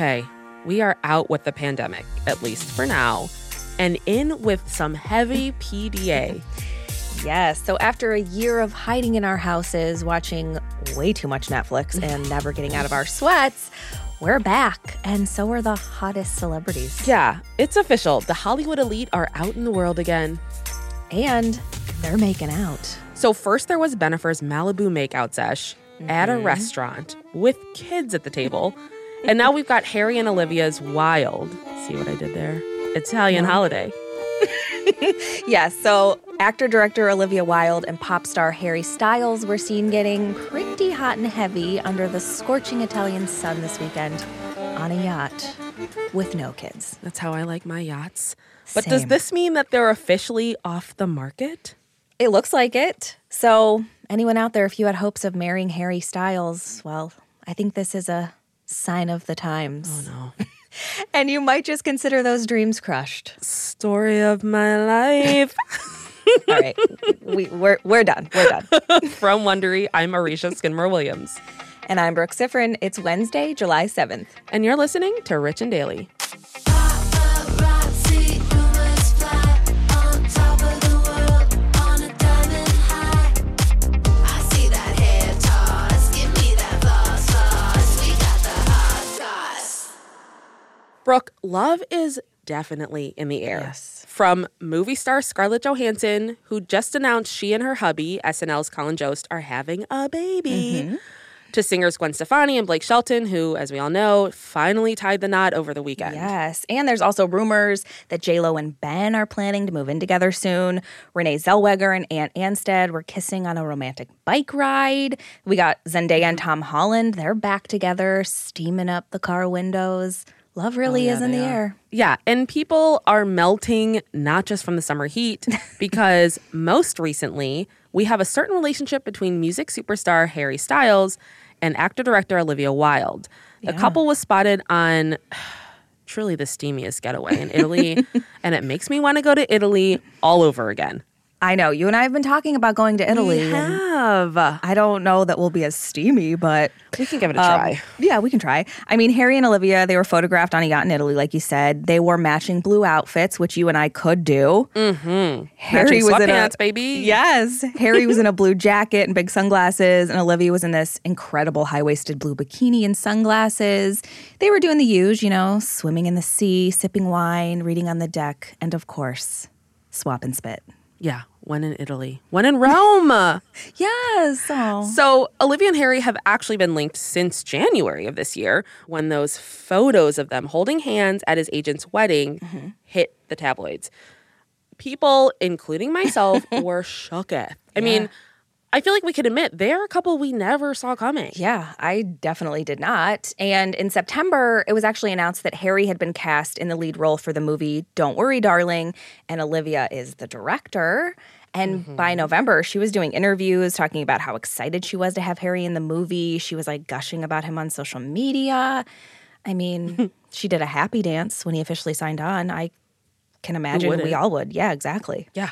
Okay, we are out with the pandemic, at least for now, and in with some heavy PDA. Yes. So after a year of hiding in our houses, watching way too much Netflix, and never getting out of our sweats, we're back. And so are the hottest celebrities. Yeah, it's official. The Hollywood elite are out in the world again. And they're making out. So, first there was Bennifer's Malibu makeout sesh at a mm-hmm. restaurant with kids at the table. And now we've got Harry and Olivia's wild, see what I did there? Italian holiday. Yes. So actor director Olivia Wilde and pop star Harry Styles were seen getting pretty hot and heavy under the scorching Italian sun this weekend on a yacht with no kids. That's how I like my yachts. But does this mean that they're officially off the market? It looks like it. So, anyone out there, if you had hopes of marrying Harry Styles, well, I think this is a sign of the times. Oh, no. And you might just consider those dreams crushed. Story of my life. All right, we, we're, we're done. We're done. From Wondery, I'm Arisha Skidmore Williams. And I'm Brooke Siffrinn. It's Wednesday, July 7th. And you're listening to Rich and Daily. Brooke, love is definitely in the air. Yes. From movie star Scarlett Johansson, who just announced she and her hubby, SNL's Colin Jost, are having a baby, mm-hmm. to singers Gwen Stefani and Blake Shelton, who, as we all know, finally tied the knot over the weekend. Yes. And there's also rumors that J-Lo and Ben are planning to move in together soon. Renee Zellweger and Ant Anstead were kissing on a romantic bike ride. We got Zendaya and Tom Holland. They're back together, steaming up the car windows. Love really oh, is in the air. Yeah, and people are melting not just from the summer heat, because most recently, we have a certain relationship between music superstar Harry Styles and actor director Olivia Wilde. The couple was spotted on truly the steamiest getaway in Italy, and it makes me want to go to Italy all over again. I know. You and I have been talking about going to Italy. We have. I don't know that we'll be as steamy, but We can give it a Um, try. yeah, we can try. I mean, Harry and Olivia, they were photographed on a yacht in Italy, like you said. They wore matching blue outfits, which you and I could do. Mm-hmm. Harry Matching was in a baby. Yes, Harry was in a blue jacket and big sunglasses, and Olivia was in this incredible high waisted blue bikini and sunglasses. They were doing the huge, you know, swimming in the sea, sipping wine, reading on the deck, and of course, swap and spit. Yeah, one in Italy, one in Rome. Yes. Oh. So, Olivia and Harry have actually been linked since January of this year when those photos of them holding hands at his agent's wedding mm-hmm. hit the tabloids. People, including myself, were shooketh. I mean, I feel like we could admit they're a couple we never saw coming. Yeah, I definitely did not. And in September, it was actually announced that Harry had been cast in the lead role for the movie Don't Worry, Darling, and Olivia is the director. And mm-hmm. by November, she was doing interviews talking about how excited she was to have Harry in the movie. She was like gushing about him on social media. I mean, she did a happy dance when he officially signed on. I can imagine we all would. Yeah, exactly. Yeah.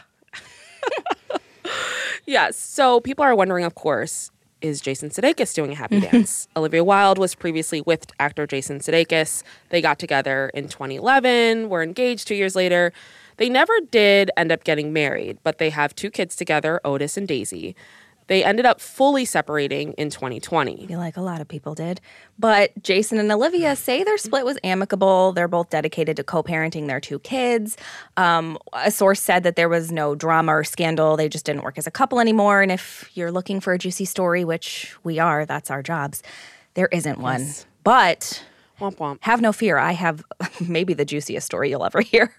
Yeah. So people are wondering, of course, is Jason Sudeikis doing a happy dance? Olivia Wilde was previously with actor Jason Sudeikis. They got together in 2011, were engaged two years later. They never did end up getting married, but they have two kids together, Otis and Daisy. They ended up fully separating in 2020. I feel like a lot of people did. But Jason and Olivia say their split was amicable. They're both dedicated to co parenting their two kids. Um, a source said that there was no drama or scandal. They just didn't work as a couple anymore. And if you're looking for a juicy story, which we are, that's our jobs, there isn't one. But Womp womp. have no fear. I have maybe the juiciest story you'll ever hear.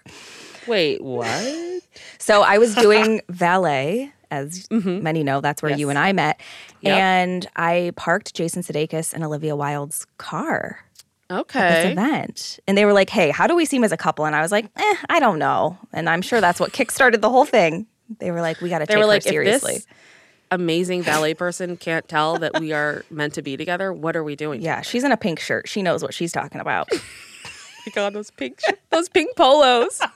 Wait, what? So I was doing valet, as many know. That's where you and I met. Yep. And I parked Jason Sudeikis and Olivia Wilde's car okay this Okay. event. And they were like, hey, how do we seem as a couple? And I was like, eh, I don't know. And I'm sure that's what kickstarted the whole thing. They were like, we got to take were her seriously. if this amazing ballet person can't tell that we are meant to be together, what are we doing? yeah, she's in a pink shirt. She knows what she's talking about. my god, those pink those pink polos.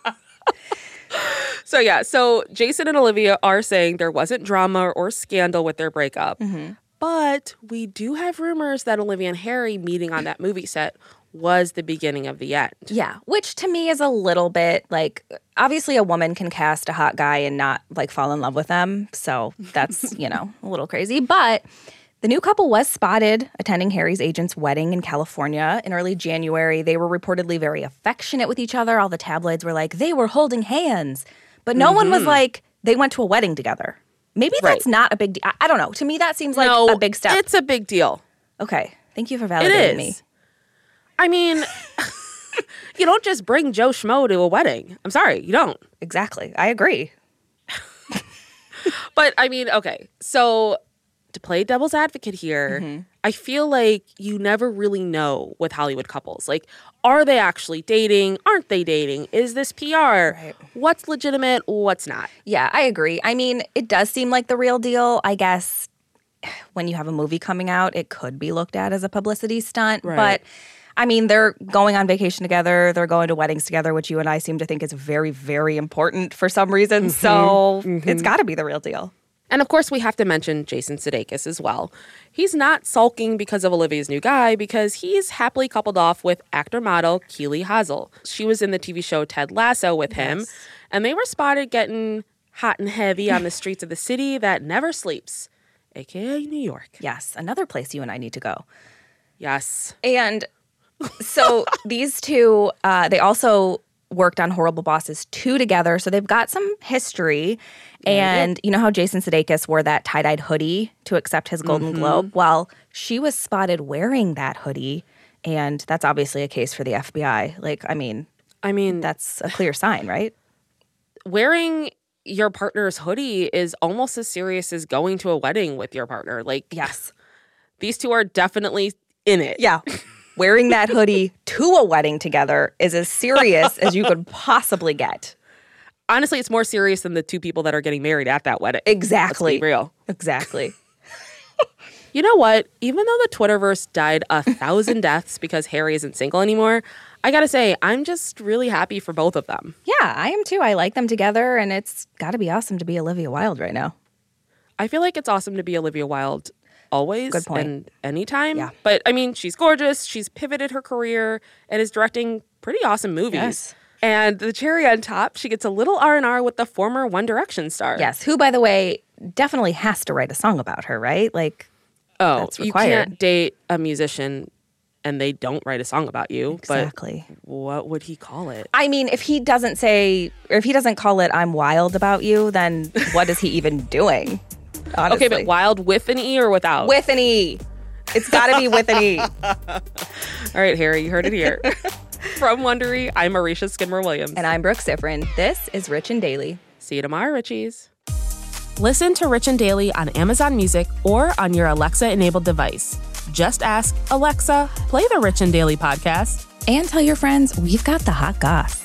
so yeah, so Jason and Olivia are saying there wasn't drama or scandal with their breakup. Mm-hmm. But we do have rumors that Olivia and Harry meeting on that movie set was the beginning of the end. Yeah, which to me is a little bit like obviously a woman can cast a hot guy and not like fall in love with them. So that's, you know, a little crazy. But the new couple was spotted attending Harry's agent's wedding in California in early January. They were reportedly very affectionate with each other. All the tabloids were like, they were holding hands. But no one was like, they went to a wedding together. Maybe that's Mm-hmm. Not a big deal. I, I don't know. To me, that seems like no, a big step. It's a big deal. okay. Thank you for validating is. me. I mean, you don't just bring Joe Schmo to a wedding. I'm sorry, you don't. Exactly. I agree. But I mean, okay. So to play devil's advocate here, Mm-hmm. I feel like you never really know with Hollywood couples. Like, are they actually dating? Aren't they dating? Is this PR? What's legitimate? What's not? Yeah, I agree. I mean, it does seem like the real deal. I guess when you have a movie coming out, it could be looked at as a publicity stunt. Right. But I mean, they're going on vacation together, they're going to weddings together, which you and I seem to think is very, very important for some reason. So it's got to be the real deal. And of course, we have to mention Jason Sudeikis as well. He's not sulking because of Olivia's new guy, because he's happily coupled off with actor model Keeley Hazell. She was in the TV show Ted Lasso with him, and they were spotted getting hot and heavy on the streets of the city that never sleeps, aka New York. Yes, another place you and I need to go. Yes. And so these two, uh, they also worked on Horrible Bosses 2 together. So they've got some history. And you know how Jason Sudeikis wore that tie dyed hoodie to accept his Golden mm-hmm. Globe? Well, she was spotted wearing that hoodie. And that's obviously a case for the FBI. Like, I mean, I mean, that's a clear sign, right? wearing your partner's hoodie is almost as serious as going to a wedding with your partner. Like, Yes. these two are definitely in it. Yeah. Wearing that hoodie to a wedding together is as serious as you could possibly get. Honestly, it's more serious than the two people that are getting married at that wedding. Exactly. Real. Exactly. You know what? Even though the Twitterverse died a thousand deaths because Harry isn't single anymore, I gotta say, I'm just really happy for both of them. Yeah, I am too. I like them together, and it's got to be awesome to be Olivia Wilde right now. I feel like it's awesome to be Olivia Wilde always Good point. and anytime. Yeah. But I mean, she's gorgeous. She's pivoted her career and is directing pretty awesome movies. Yes. And the cherry on top, she gets a little R&R with the former One Direction star. Yes, who, by the way, definitely has to write a song about her, right? Like, Oh, That's you can't date a musician and they don't write a song about you. exactly. But what would he call it? I mean, if he doesn't say, or if he doesn't call it "I'm wild about you," then what is he even doing? Honestly. Okay, but wild with an E or without? with an E. It's got to be with an E. All right, Harry, you heard it here. From Wondery, I'm Marisha Skidmore Williams. And I'm Brooke Siffrinn. This is Rich and Daily. See you tomorrow, Richies. Listen to Rich and Daily on Amazon Music or on your Alexa enabled device. Just ask Alexa, play the Rich and Daily podcast. And tell your friends we've got the hot goss.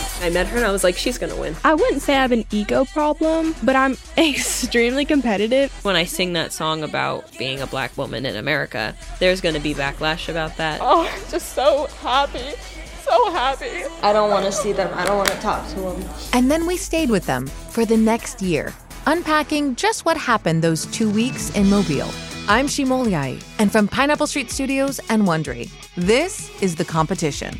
I met her and I was like, she's gonna win. I wouldn't say I have an ego problem, but I'm extremely competitive. When I sing that song about being a black woman in America, there's gonna be backlash about that. Oh, I'm just so happy. So happy. I don't want to see them. I don't want to talk to them. And then we stayed with them for the next year, unpacking just what happened those two weeks in Mobile. I'm Shima Oliaee, and from Pineapple Street Studios and Wondery, this is The Competition.